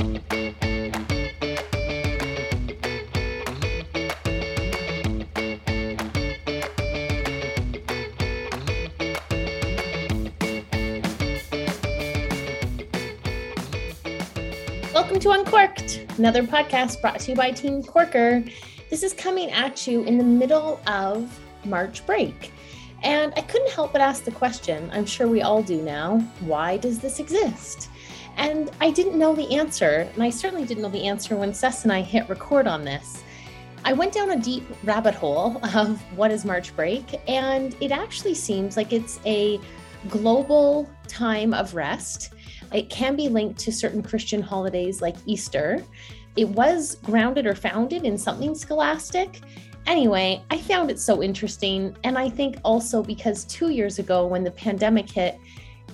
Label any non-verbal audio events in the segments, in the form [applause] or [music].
Welcome to Uncorked, another podcast brought to you by Team Corker. This is coming at you in the middle of March break. And I couldn't help but ask the question I'm sure we all do now why does this exist? And I didn't know the answer. And I certainly didn't know the answer when Cec and I hit record on this. I went down a deep rabbit hole of what is March break, and it actually seems like it's a global time of rest it can be linked to certain Christian holidays like Easter. It was grounded or founded in something scholastic. Anyway, I found it so interesting. And I think also because two years ago, when the pandemic hit,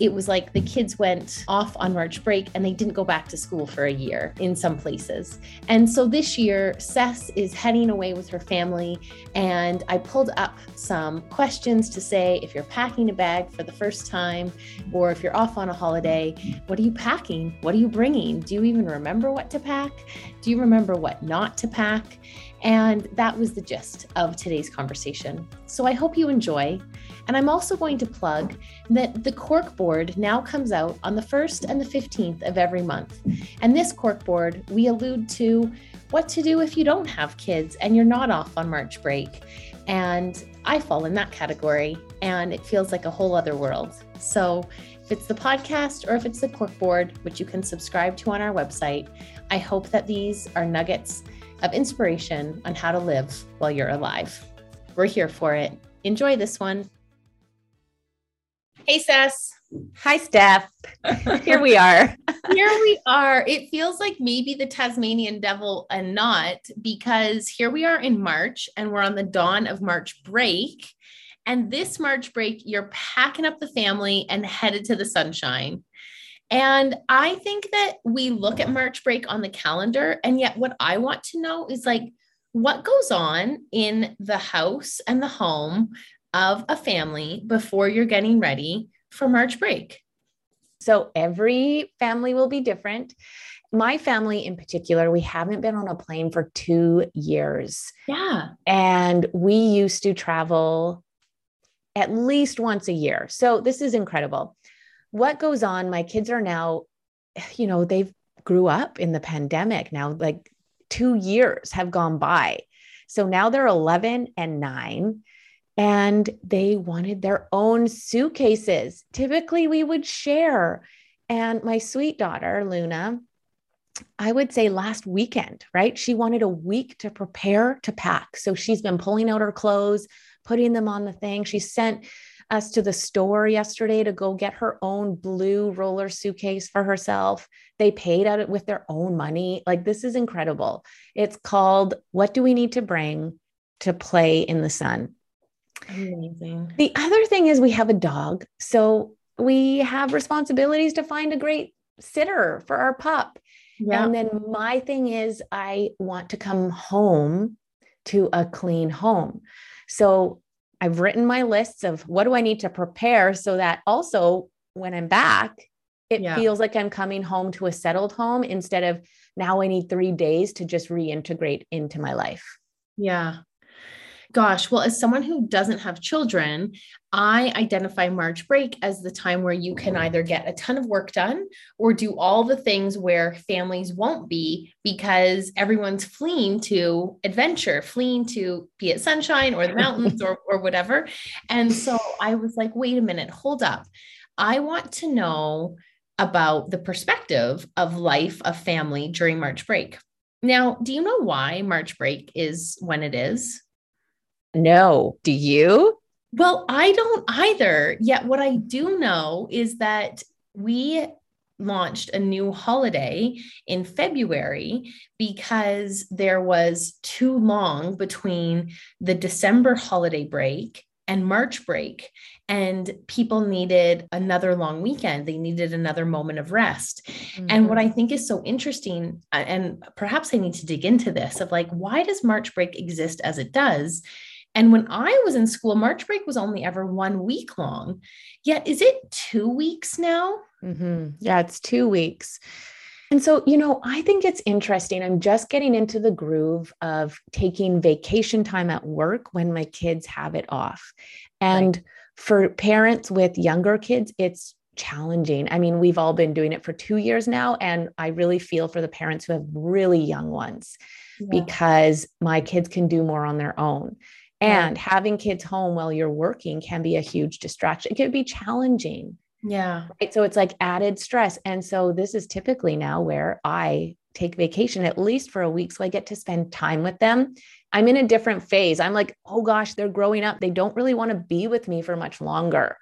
it was like the kids went off on March break and they didn't go back to school for a year in some places. And so this year, Cec is heading away with her family. And I pulled up some questions to say if you're packing a bag for the first time or if you're off on a holiday, what are you packing? What are you bringing? Do you even remember what to pack? Do you remember what not to pack? And that was the gist of today's conversation. So I hope you enjoy. And I'm also going to plug that the Corkboard now comes out on the 1st and the 15th of every month. And this Corkboard, we allude to what to do if you don't have kids and you're not off on March break. And I fall in that category, and it feels like a whole other world. So, if it's the podcast or if it's the Corkboard, which you can subscribe to on our website, I hope that these are nuggets of inspiration on how to live while you're alive. We're here for it. Enjoy this one. Hey, Cec. Hi, Steph. [laughs] Here we are. here we are. It feels like maybe the Tasmanian devil and not because here we are in March and we're on the dawn of March break. And this March break, you're packing up the family and headed to the sunshine. And I think that we look at March break on the calendar. And yet, what I want to know is like, what goes on in the house and the home of a family before you're getting ready for March break? So every family will be different. My family in particular, we haven't been on a plane for two years. Yeah. And we used to travel at least once a year. So this is incredible. What goes on? My kids are now, [sighs] you know, they've grew up in the pandemic now, like two years have gone by. So now they're 11 and nine and they wanted their own suitcases. Typically, we would share. And my sweet daughter, Luna, I would say last weekend, right? She wanted a week to prepare to pack. So she's been pulling out her clothes, putting them on the thing. She sent us to the store yesterday to go get her own blue roller suitcase for herself. They paid out it with their own money. Like, this is incredible. It's called What Do We Need to Bring to Play in the Sun? Amazing. The other thing is we have a dog. So we have responsibilities to find a great sitter for our pup. Yeah. And then my thing is I want to come home to a clean home. So I've written my lists of what do I need to prepare so that also when I'm back, it yeah. feels like I'm coming home to a settled home instead of now I need three days to just reintegrate into my life. Yeah. Gosh, well, as someone who doesn't have children, I identify March break as the time where you can either get a ton of work done or do all the things where families won't be because everyone's fleeing to adventure, fleeing to be it sunshine or the mountains or, or whatever. And so I was like, wait a minute, hold up. I want to know about the perspective of life of family during March break. Now, do you know why March break is when it is? No. Do you? Well, I don't either. Yet, what I do know is that we launched a new holiday in February because there was too long between the December holiday break and March break. And people needed another long weekend. They needed another moment of rest. Mm-hmm. And what mm-hmm. I think is so interesting, and perhaps I need to dig into this of like, why does March break exist as it does? And when I was in school, March break was only ever one week long. Yet, is it two weeks now? Mm-hmm. Yeah, it's two weeks. And so, you know, I think it's interesting. I'm just getting into the groove of taking vacation time at work when my kids have it off. And right. for parents with younger kids, it's challenging. I mean, we've all been doing it for two years now. And I really feel for the parents who have really young ones yeah. because my kids can do more on their own. And yeah. having kids home while you're working can be a huge distraction. It can be challenging. Yeah. Right. So it's like added stress. And so this is typically now where I take vacation at least for a week. So I get to spend time with them. I'm in a different phase. I'm like, oh gosh, they're growing up. They don't really want to be with me for much longer.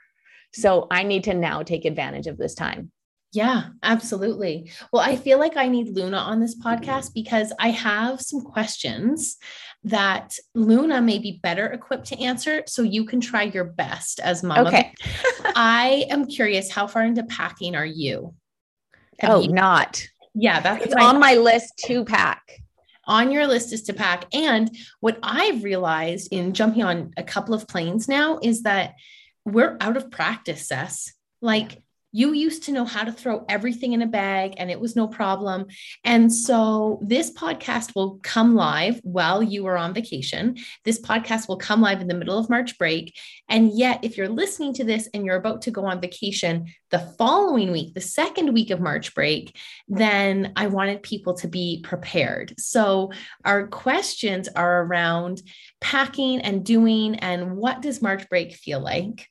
So I need to now take advantage of this time. Yeah, absolutely. Well, I feel like I need Luna on this podcast because I have some questions that Luna may be better equipped to answer. So you can try your best as mama. Okay. [laughs] I am curious, how far into packing are you? Have oh, you- not. Yeah, that's it's on my list to pack on your list is to pack. And what I've realized in jumping on a couple of planes now is that we're out of practice, Cec. Like you used to know how to throw everything in a bag and it was no problem. And so this podcast will come live while you are on vacation. This podcast will come live in the middle of March break. And yet, if you're listening to this and you're about to go on vacation the following week, the second week of March break, then I wanted people to be prepared. So our questions are around packing and doing and what does March break feel like?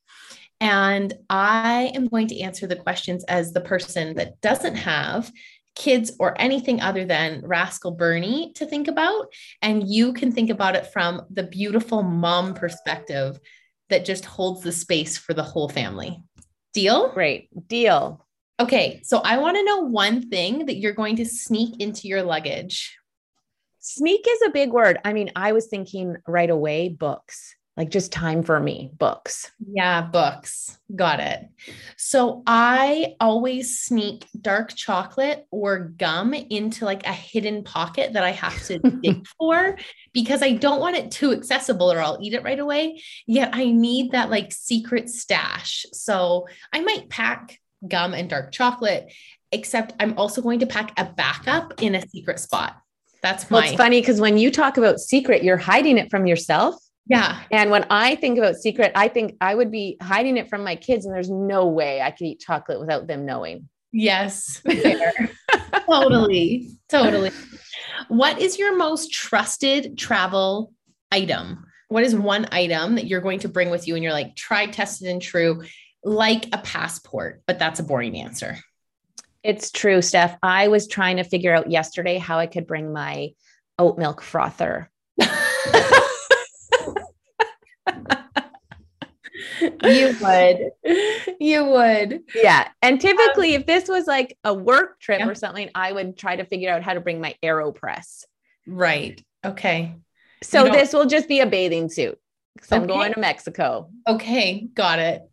And I am going to answer the questions as the person that doesn't have kids or anything other than Rascal Bernie to think about. And you can think about it from the beautiful mom perspective that just holds the space for the whole family. Deal? Great. Deal. Okay. So I want to know one thing that you're going to sneak into your luggage. Sneak is a big word. I mean, I was thinking right away books like just time for me books. Yeah books. Got it. So i always sneak dark chocolate or gum into like a hidden pocket that i have to [laughs] dig for because i don't want it too accessible or i'll eat it right away. Yet i need that like secret stash. So i might pack gum and dark chocolate except i'm also going to pack a backup in a secret spot. That's my- well, it's funny because when you talk about secret you're hiding it from yourself yeah. And when I think about secret, I think I would be hiding it from my kids, and there's no way I could eat chocolate without them knowing. Yes. [laughs] [laughs] totally. Totally. What is your most trusted travel item? What is one item that you're going to bring with you and you're like tried, tested, and true, like a passport? But that's a boring answer. It's true, Steph. I was trying to figure out yesterday how I could bring my oat milk frother. [laughs] you would. You would. Yeah. And typically, um, if this was like a work trip yeah. or something, I would try to figure out how to bring my AeroPress. Right. Okay. So this will just be a bathing suit because okay. I'm going to Mexico. Okay, got it.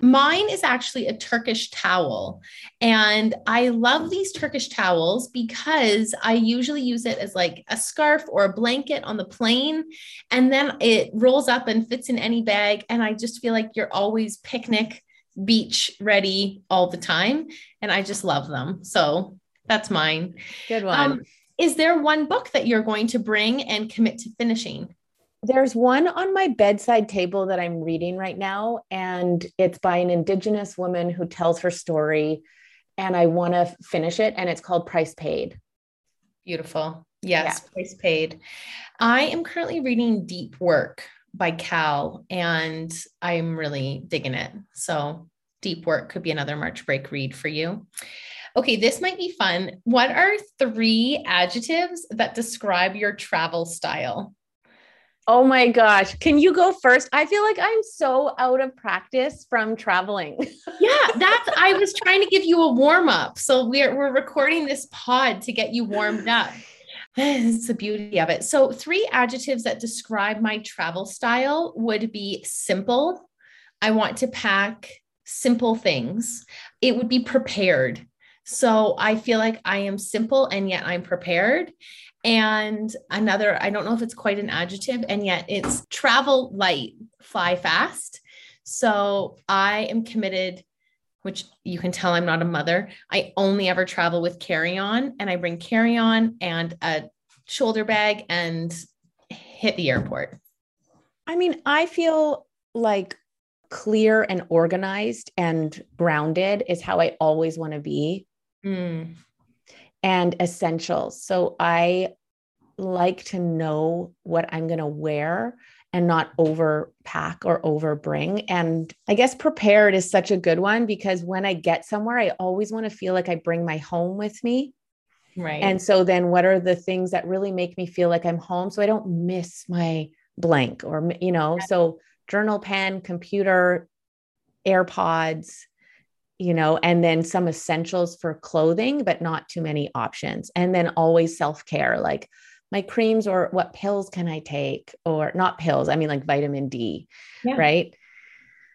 Mine is actually a Turkish towel. And I love these Turkish towels because I usually use it as like a scarf or a blanket on the plane. And then it rolls up and fits in any bag. And I just feel like you're always picnic, beach ready all the time. And I just love them. So that's mine. Good one. Um, is there one book that you're going to bring and commit to finishing? There's one on my bedside table that I'm reading right now, and it's by an Indigenous woman who tells her story. And I want to finish it, and it's called Price Paid. Beautiful. Yes, yeah. Price Paid. I am currently reading Deep Work by Cal, and I'm really digging it. So, Deep Work could be another March break read for you. Okay, this might be fun. What are three adjectives that describe your travel style? Oh my gosh. Can you go first? I feel like I'm so out of practice from traveling. [laughs] yeah, that's I was trying to give you a warm up. So we're we're recording this pod to get you warmed up. [sighs] It's the beauty of it. So, three adjectives that describe my travel style would be simple. I want to pack simple things. It would be prepared. So, I feel like I am simple and yet I'm prepared. And another, I don't know if it's quite an adjective, and yet it's travel light, fly fast. So I am committed which you can tell I'm not a mother. I only ever travel with carry on and I bring carry on and a shoulder bag and hit the airport. I mean, I feel like clear and organized and grounded is how I always want to be. Mm. And essentials. So I like to know what I'm going to wear and not overpack or overbring. And I guess prepared is such a good one because when I get somewhere, I always want to feel like I bring my home with me. Right. And so then what are the things that really make me feel like I'm home so I don't miss my blank or, you know, so journal pen, computer, AirPods, you know, and then some essentials for clothing, but not too many options. And then always self care, like my creams or what pills can I take? Or not pills, I mean like vitamin D, yeah. right?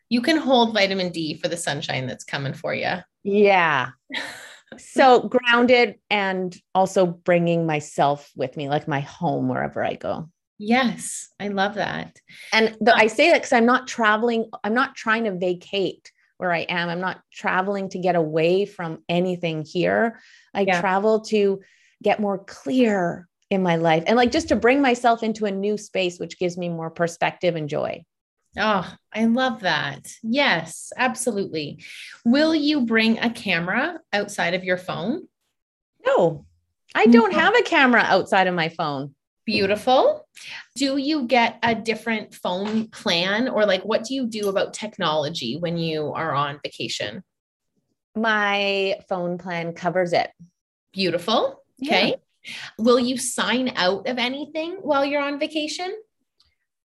You can hold vitamin D for the sunshine that's coming for you. Yeah. [laughs] so grounded and also bringing myself with me, like my home wherever I go. Yes, I love that. And the, uh, I say that because I'm not traveling, I'm not trying to vacate where I am. I'm not traveling to get away from anything here. I yeah. travel to get more clear in my life and like just to bring myself into a new space, which gives me more perspective and joy. Oh, I love that. Yes, absolutely. Will you bring a camera outside of your phone? No, I don't have a camera outside of my phone. Beautiful. Do you get a different phone plan or like what do you do about technology when you are on vacation? My phone plan covers it. Beautiful. Okay. Yeah. Will you sign out of anything while you're on vacation?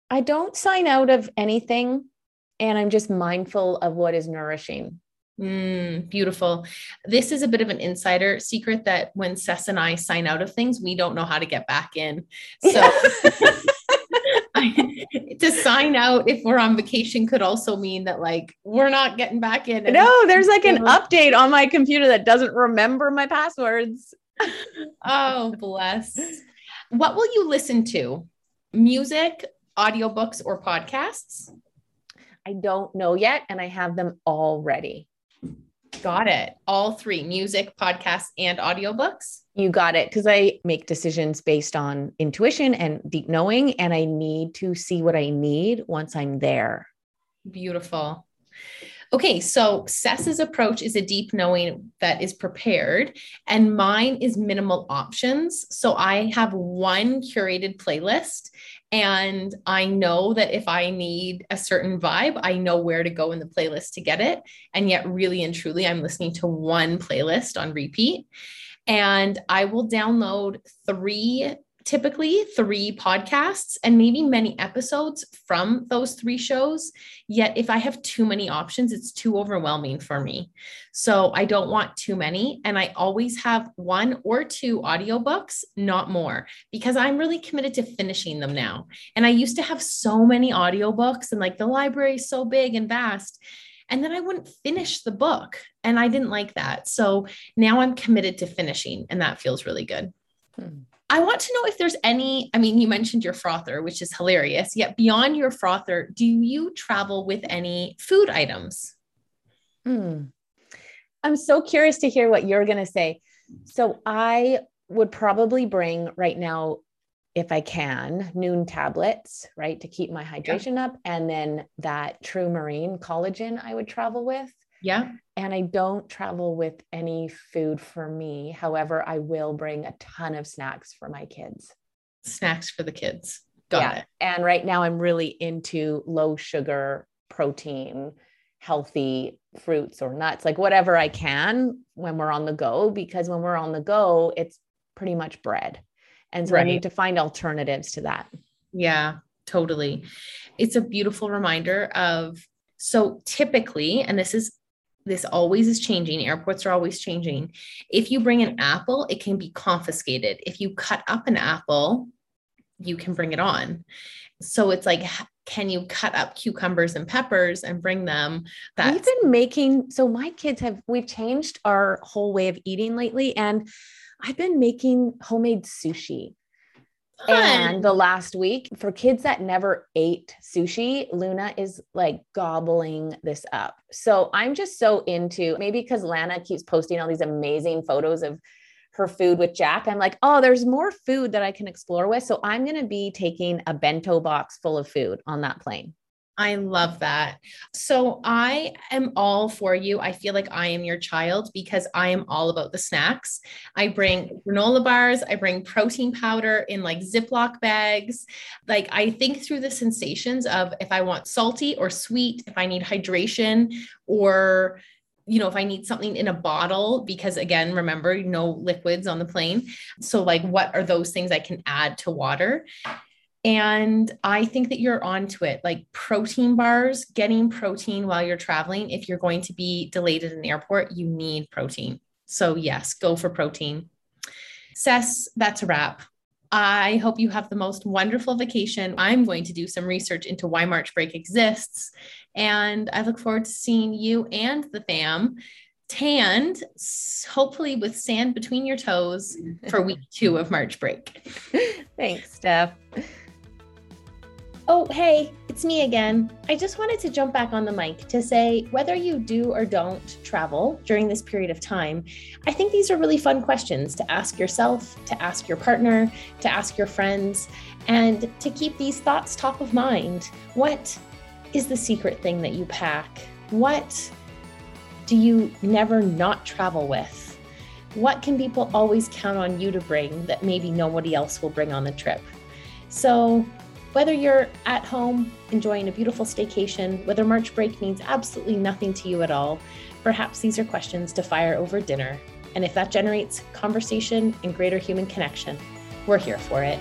I don't sign out of anything and I'm just mindful of what is nourishing. Mm, beautiful. This is a bit of an insider secret that when Cec and I sign out of things, we don't know how to get back in. So [laughs] to sign out if we're on vacation could also mean that like we're not getting back in. No, there's like an update on my computer that doesn't remember my passwords oh, bless. What will you listen to? Music, audiobooks, or podcasts? I don't know yet, and I have them all ready. Got it. All three music, podcasts, and audiobooks. You got it. Because I make decisions based on intuition and deep knowing, and I need to see what I need once I'm there. Beautiful. Okay, so Cec's approach is a deep knowing that is prepared, and mine is minimal options. So I have one curated playlist, and I know that if I need a certain vibe, I know where to go in the playlist to get it. And yet, really and truly, I'm listening to one playlist on repeat. And I will download three typically three podcasts and maybe many episodes from those three shows. Yet, if I have too many options, it's too overwhelming for me. So, I don't want too many. And I always have one or two audiobooks, not more, because I'm really committed to finishing them now. And I used to have so many audiobooks, and like the library is so big and vast. And then I wouldn't finish the book. And I didn't like that. So now I'm committed to finishing, and that feels really good. Hmm. I want to know if there's any, I mean, you mentioned your frother, which is hilarious. Yet beyond your frother, do you travel with any food items? Hmm. I'm so curious to hear what you're going to say. So I would probably bring right now, if I can, Nuun tablets, right, to keep my hydration yeah. up. And then that true marine collagen I would travel with. Yeah. And I don't travel with any food for me. However, I will bring a ton of snacks for my kids. Snacks for the kids. Got yeah. it. And right now I'm really into low sugar, protein, healthy fruits or nuts, like whatever I can when we're on the go, because when we're on the go, it's pretty much bread. And so right. I need to find alternatives to that. Yeah, totally. It's a beautiful reminder of so typically, and this is this always is changing. Airports are always changing. If you bring an apple, it can be confiscated. If you cut up an apple, you can bring it on. So it's like, can you cut up cucumbers and peppers and bring them? That's- we've been making, so my kids have, we've changed our whole way of eating lately. And I've been making homemade sushi. And the last week, for kids that never ate sushi, Luna is like gobbling this up. So I'm just so into maybe because Lana keeps posting all these amazing photos of her food with Jack. I'm like, oh, there's more food that I can explore with. So I'm going to be taking a bento box full of food on that plane. I love that. So I am all for you. I feel like I am your child because I am all about the snacks. I bring granola bars, I bring protein powder in like Ziploc bags. Like I think through the sensations of if I want salty or sweet, if I need hydration or you know, if I need something in a bottle, because again, remember, no liquids on the plane. So, like, what are those things I can add to water? And I think that you're onto it. Like protein bars, getting protein while you're traveling. If you're going to be delayed at an airport, you need protein. So, yes, go for protein. Cec, that's a wrap. I hope you have the most wonderful vacation. I'm going to do some research into why March break exists. And I look forward to seeing you and the fam tanned, hopefully with sand between your toes for week two of March break. [laughs] Thanks, Steph. Oh, hey, it's me again. I just wanted to jump back on the mic to say whether you do or don't travel during this period of time, I think these are really fun questions to ask yourself, to ask your partner, to ask your friends, and to keep these thoughts top of mind. What is the secret thing that you pack? What do you never not travel with? What can people always count on you to bring that maybe nobody else will bring on the trip? So, whether you're at home enjoying a beautiful staycation, whether March break means absolutely nothing to you at all, perhaps these are questions to fire over dinner. And if that generates conversation and greater human connection, we're here for it.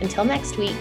Until next week.